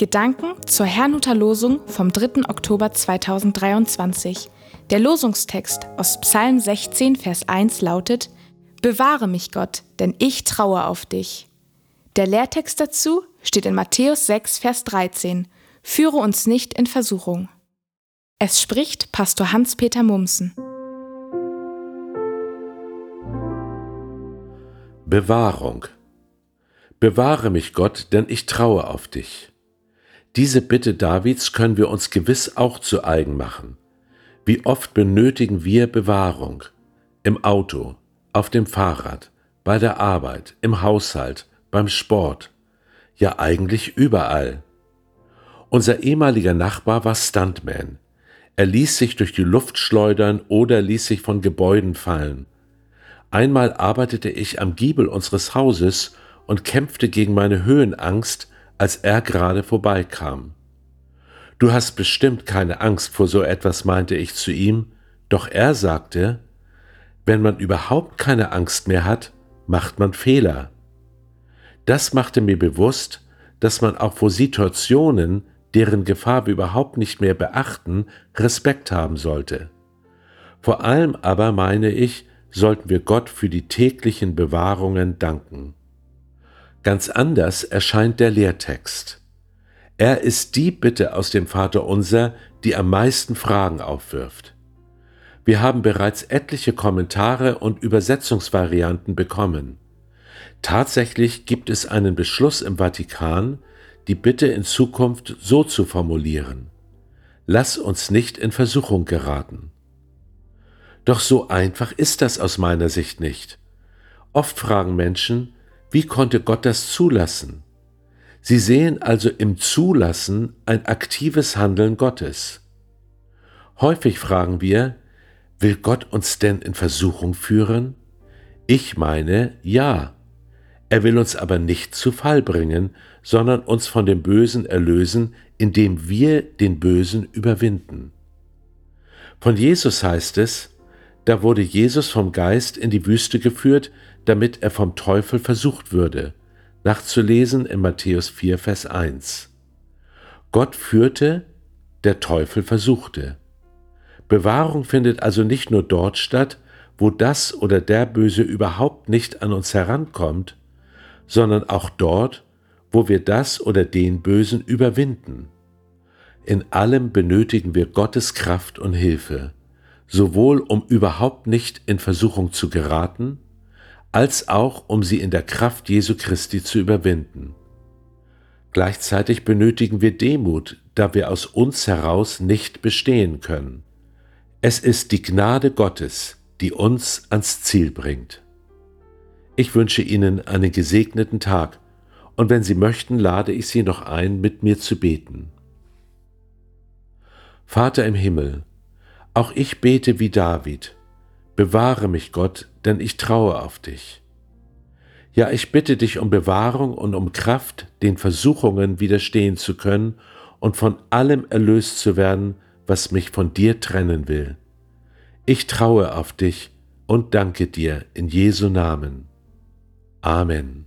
Gedanken zur Herrnhuter Losung vom 3. Oktober 2023. Der Losungstext aus Psalm 16, Vers 1 lautet: Bewahre mich, Gott, denn ich traue auf dich. Der Lehrtext dazu steht in Matthäus 6, Vers 13. Führe uns nicht in Versuchung. Es spricht Pastor Hans-Peter Mumsen. Bewahrung. Bewahre mich, Gott, denn ich traue auf dich. Diese Bitte Davids können wir uns gewiss auch zu eigen machen. Wie oft benötigen wir Bewahrung? Im Auto, auf dem Fahrrad, bei der Arbeit, im Haushalt, beim Sport, ja eigentlich überall. Unser ehemaliger Nachbar war Stuntman. Er ließ sich durch die Luft schleudern oder ließ sich von Gebäuden fallen. Einmal arbeitete ich am Giebel unseres Hauses und kämpfte gegen meine Höhenangst, als er gerade vorbeikam. Du hast bestimmt keine Angst vor so etwas, meinte ich zu ihm, doch er sagte, wenn man überhaupt keine Angst mehr hat, macht man Fehler. Das machte mir bewusst, dass man auch vor Situationen, deren Gefahr wir überhaupt nicht mehr beachten, Respekt haben sollte. Vor allem aber meine ich, sollten wir Gott für die täglichen Bewahrungen danken. Ganz anders erscheint der Lehrtext. Er ist die Bitte aus dem Vater unser, die am meisten Fragen aufwirft. Wir haben bereits etliche Kommentare und Übersetzungsvarianten bekommen. Tatsächlich gibt es einen Beschluss im Vatikan, die Bitte in Zukunft so zu formulieren. Lass uns nicht in Versuchung geraten. Doch so einfach ist das aus meiner Sicht nicht. Oft fragen Menschen, wie konnte Gott das zulassen? Sie sehen also im Zulassen ein aktives Handeln Gottes. Häufig fragen wir, will Gott uns denn in Versuchung führen? Ich meine, ja. Er will uns aber nicht zu Fall bringen, sondern uns von dem Bösen erlösen, indem wir den Bösen überwinden. Von Jesus heißt es, da wurde Jesus vom Geist in die Wüste geführt, damit er vom Teufel versucht würde, nachzulesen in Matthäus 4, Vers 1. Gott führte, der Teufel versuchte. Bewahrung findet also nicht nur dort statt, wo das oder der Böse überhaupt nicht an uns herankommt, sondern auch dort, wo wir das oder den Bösen überwinden. In allem benötigen wir Gottes Kraft und Hilfe, sowohl um überhaupt nicht in Versuchung zu geraten, als auch um sie in der Kraft Jesu Christi zu überwinden. Gleichzeitig benötigen wir Demut, da wir aus uns heraus nicht bestehen können. Es ist die Gnade Gottes, die uns ans Ziel bringt. Ich wünsche Ihnen einen gesegneten Tag und wenn Sie möchten, lade ich Sie noch ein, mit mir zu beten. Vater im Himmel, auch ich bete wie David, Bewahre mich, Gott, denn ich traue auf dich. Ja, ich bitte dich um Bewahrung und um Kraft, den Versuchungen widerstehen zu können und von allem erlöst zu werden, was mich von dir trennen will. Ich traue auf dich und danke dir in Jesu Namen. Amen.